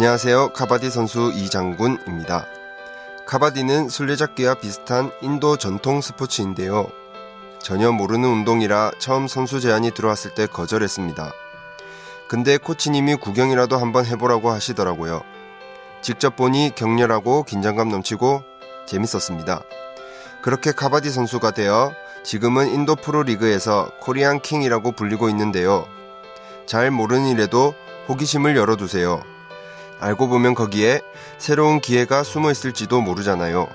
안녕하세요. 카바디 선수 이장군입니다. 카바디는 술래잡기와 비슷한 인도 전통 스포츠인데요. 전혀 모르는 운동이라 처음 선수 제안이 들어왔을 때 거절했습니다. 근데 코치님이 구경이라도 한번 해보라고 하시더라고요. 직접 보니 격렬하고 긴장감 넘치고 재밌었습니다. 그렇게 카바디 선수가 되어 지금은 인도 프로리그에서 Korean King이라고 불리고 있는데요. 잘 모르는 일에도 호기심을 열어두세요. 알고 보면 거기에 새로운 기회가 숨어 있을지도 모르잖아요.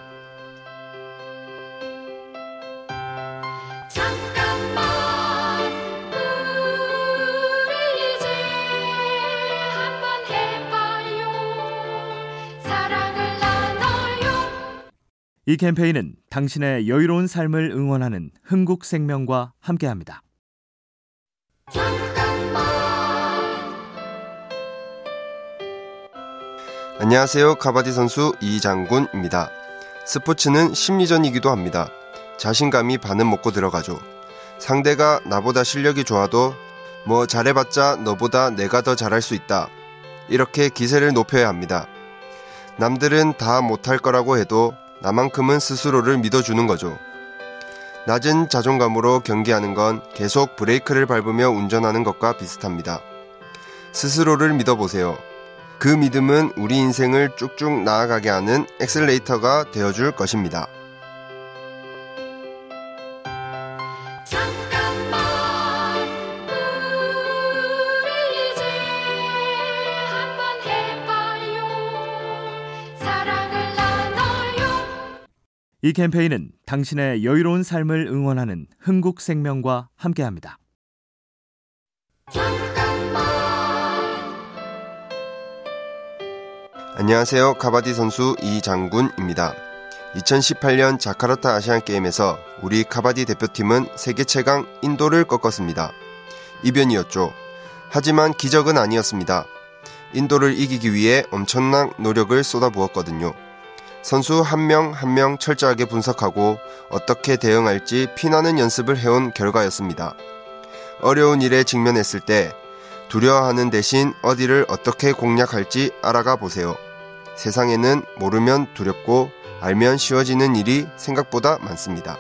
이 캠페인은 당신의 여유로운 삶을 응원하는 흥국생명과 함께합니다. 안녕하세요. 카바디 선수 이장군입니다. 스포츠는 심리전이기도 합니다. 자신감이 반은 먹고 들어가죠. 상대가 나보다 실력이 좋아도 뭐 잘해봤자 너보다 내가 더 잘할 수 있다. 이렇게 기세를 높여야 합니다. 남들은 다 못할 거라고 해도 나만큼은 스스로를 믿어주는 거죠. 낮은 자존감으로 경기하는 건 계속 브레이크를 밟으며 운전하는 것과 비슷합니다. 스스로를 믿어보세요. 그 믿음은 우리 인생을 쭉쭉 나아가게 하는 엑셀레이터가 되어줄 것입니다. 이 캠페인은 당신의 여유로운 삶을 응원하는 흥국생명과 함께합니다. 안녕하세요. 카바디 선수 이장군입니다. 2018년 자카르타 아시안게임에서 우리 카바디 대표팀은 세계 최강 인도를 꺾었습니다. 이변이었죠. 하지만 기적은 아니었습니다. 인도를 이기기 위해 엄청난 노력을 쏟아부었거든요. 선수 한 명 한명 철저하게 분석하고 어떻게 대응할지 피나는 연습을 해온 결과였습니다. 어려운 일에 직면했을 때 두려워하는 대신 어디를 어떻게 공략할지 알아가 보세요. 세상에는 모르면 두렵고 알면 쉬워지는 일이 생각보다 많습니다.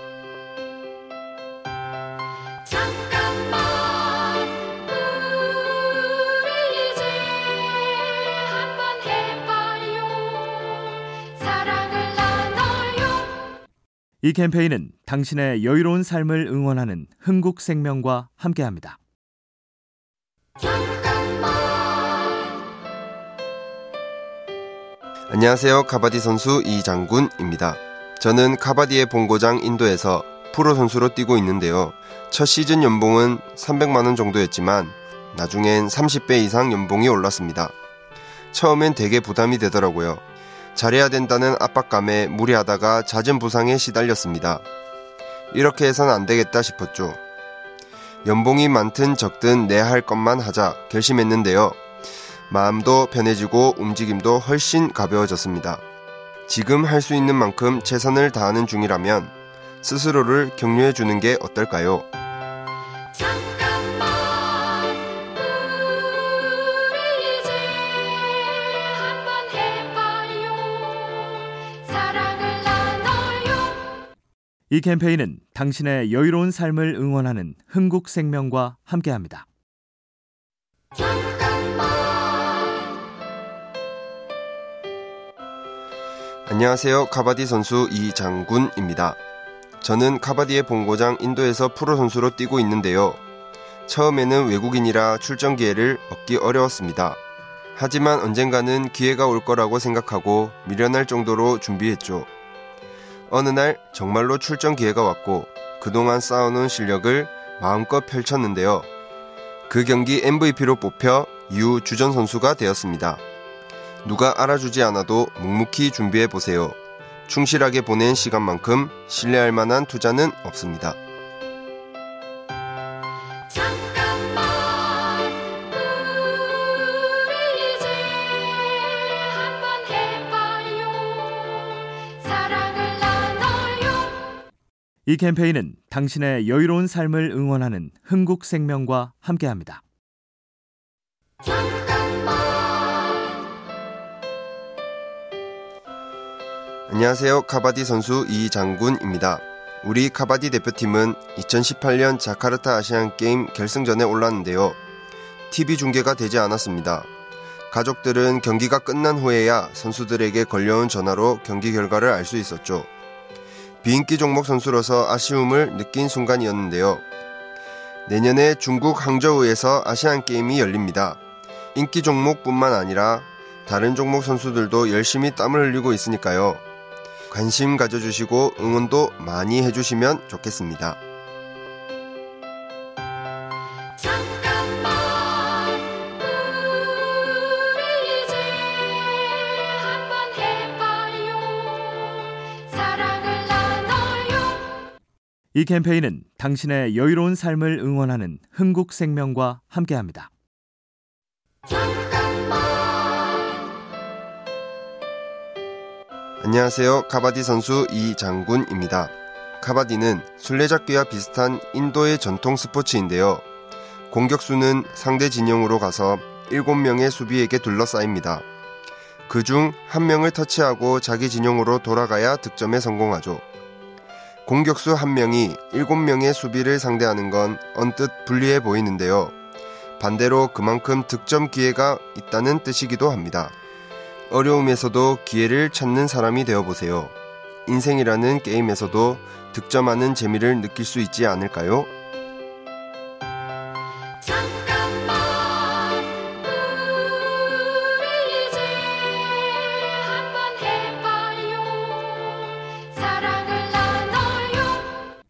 이 캠페인은 당신의 여유로운 삶을 응원하는 흥국생명과 함께합니다. 안녕하세요. 카바디 선수 이장군입니다. 저는 카바디의 본고장 인도에서 프로 선수로 뛰고 있는데요. 첫 시즌 연봉은 300만원 정도였지만 나중엔 30배 이상 연봉이 올랐습니다. 처음엔 되게 부담이 되더라고요. 잘해야 된다는 압박감에 무리하다가 잦은 부상에 시달렸습니다. 이렇게 해선 안 되겠다 싶었죠. 연봉이 많든 적든 내 할 것만 하자 결심했는데요. 마음도 편해지고 움직임도 훨씬 가벼워졌습니다. 지금 할 수 있는 만큼 최선을 다하는 중이라면 스스로를 격려해 주는 게 어떨까요? 이 캠페인은 당신의 여유로운 삶을 응원하는 흥국생명과 함께합니다. 안녕하세요. 카바디 선수 이장군입니다. 저는 카바디의 본고장 인도에서 프로 선수로 뛰고 있는데요. 처음에는 외국인이라 출전 기회를 얻기 어려웠습니다. 하지만 언젠가는 기회가 올 거라고 생각하고 미련할 정도로 준비했죠. 어느 날 정말로 출전 기회가 왔고 그동안 쌓아놓은 실력을 마음껏 펼쳤는데요. 그 경기 MVP로 뽑혀 이후 주전 선수가 되었습니다. 누가 알아주지 않아도 묵묵히 준비해 보세요. 충실하게 보낸 시간만큼 신뢰할 만한 투자는 없습니다. 이 캠페인은 당신의 여유로운 삶을 응원하는 흥국생명과 함께합니다. 안녕하세요. 카바디 선수 이장군입니다. 우리 카바디 대표팀은 2018년 자카르타 아시안 게임 결승전에 올랐는데요. TV 중계가 되지 않았습니다. 가족들은 경기가 끝난 후에야 선수들에게 걸려온 전화로 경기 결과를 알 수 있었죠. 비인기 종목 선수로서 아쉬움을 느낀 순간이었는데요. 내년에 중국 항저우에서 아시안 게임이 열립니다. 인기 종목뿐만 아니라 다른 종목 선수들도 열심히 땀을 흘리고 있으니까요. 관심 가져주시고 응원도 많이 해주시면 좋겠습니다. 잠깐만 우리 이제 한번 해봐요 사랑을 나눠요 이 캠페인은 당신의 여유로운 삶을 응원하는 흥국생명과 함께합니다. 안녕하세요. 카바디 선수 이장군입니다. 카바디는 술래잡기와 비슷한 인도의 전통 스포츠인데요. 공격수는 상대 진영으로 가서 7명의 수비에게 둘러싸입니다. 그중 한 명을 터치하고 자기 진영으로 돌아가야 득점에 성공하죠. 공격수 한 명이 7명의 수비를 상대하는 건 언뜻 불리해 보이는데요. 반대로 그만큼 득점 기회가 있다는 뜻이기도 합니다. 어려움에서도 기회를 찾는 사람이 되어 보세요. 인생이라는 게임에서도 득점하는 재미를 느낄 수 있지 않을까요? 잠깐만 우리 이제 한번 해봐요 사랑을 나눠요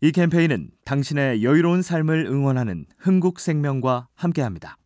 이 캠페인은 당신의 여유로운 삶을 응원하는 흥국생명과 함께합니다.